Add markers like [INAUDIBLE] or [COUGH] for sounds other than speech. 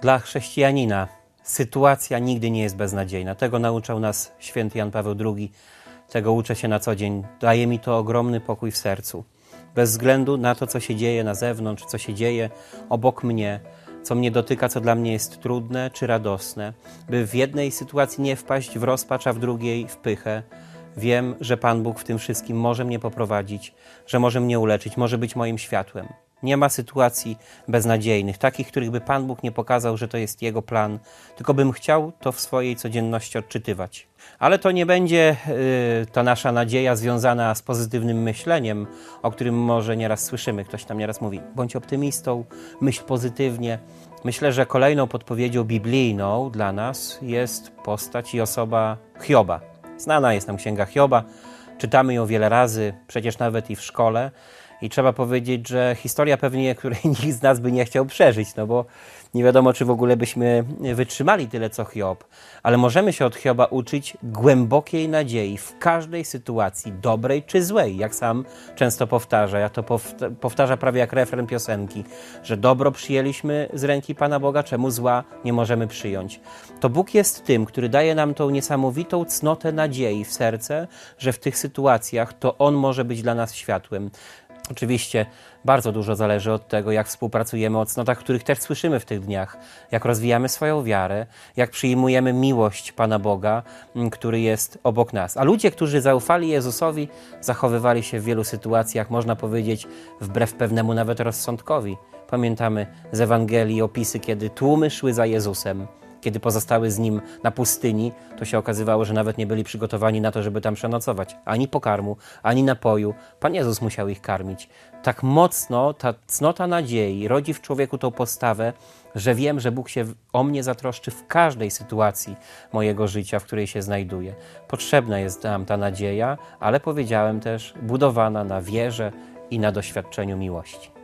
Dla chrześcijanina sytuacja nigdy nie jest beznadziejna. Tego nauczał nas święty Jan Paweł II. Tego uczę się na co dzień. Daje mi to ogromny pokój w sercu. Bez względu na to, co się dzieje na zewnątrz, co się dzieje obok mnie, co mnie dotyka, co dla mnie jest trudne czy radosne, by w jednej sytuacji nie wpaść w rozpacz, a w drugiej w pychę. Wiem, że Pan Bóg w tym wszystkim może mnie poprowadzić, że może mnie uleczyć, może być moim światłem. Nie ma sytuacji beznadziejnych, takich, których by Pan Bóg nie pokazał, że to jest Jego plan, tylko bym chciał to w swojej codzienności odczytywać. Ale to nie będzie yy, ta nasza nadzieja związana z pozytywnym myśleniem, o którym może nieraz słyszymy. Ktoś tam nieraz mówi: bądź optymistą, myśl pozytywnie. Myślę, że kolejną podpowiedzią biblijną dla nas jest postać i osoba Hioba. Znana jest nam księga Hioba, czytamy ją wiele razy, przecież nawet i w szkole. I trzeba powiedzieć, że historia pewnie, której [LAUGHS] nikt z nas by nie chciał przeżyć, no bo nie wiadomo, czy w ogóle byśmy wytrzymali tyle co Hiob. Ale możemy się od Hioba uczyć głębokiej nadziei w każdej sytuacji, dobrej czy złej, jak sam często powtarza. Ja to powtarza prawie jak refren piosenki, że dobro przyjęliśmy z ręki Pana Boga, czemu zła nie możemy przyjąć. To Bóg jest tym, który daje nam tą niesamowitą cnotę nadziei w serce, że w tych sytuacjach to On może być dla nas światłem. Oczywiście bardzo dużo zależy od tego, jak współpracujemy o cnotach, których też słyszymy w tych dniach, jak rozwijamy swoją wiarę, jak przyjmujemy miłość Pana Boga, który jest obok nas. A ludzie, którzy zaufali Jezusowi, zachowywali się w wielu sytuacjach, można powiedzieć, wbrew pewnemu nawet rozsądkowi. Pamiętamy z Ewangelii opisy, kiedy tłumy szły za Jezusem kiedy pozostały z nim na pustyni, to się okazywało, że nawet nie byli przygotowani na to, żeby tam przenocować. Ani pokarmu, ani napoju. Pan Jezus musiał ich karmić. Tak mocno ta cnota nadziei rodzi w człowieku tą postawę, że wiem, że Bóg się o mnie zatroszczy w każdej sytuacji mojego życia, w której się znajduję. Potrzebna jest nam ta nadzieja, ale powiedziałem też, budowana na wierze i na doświadczeniu miłości.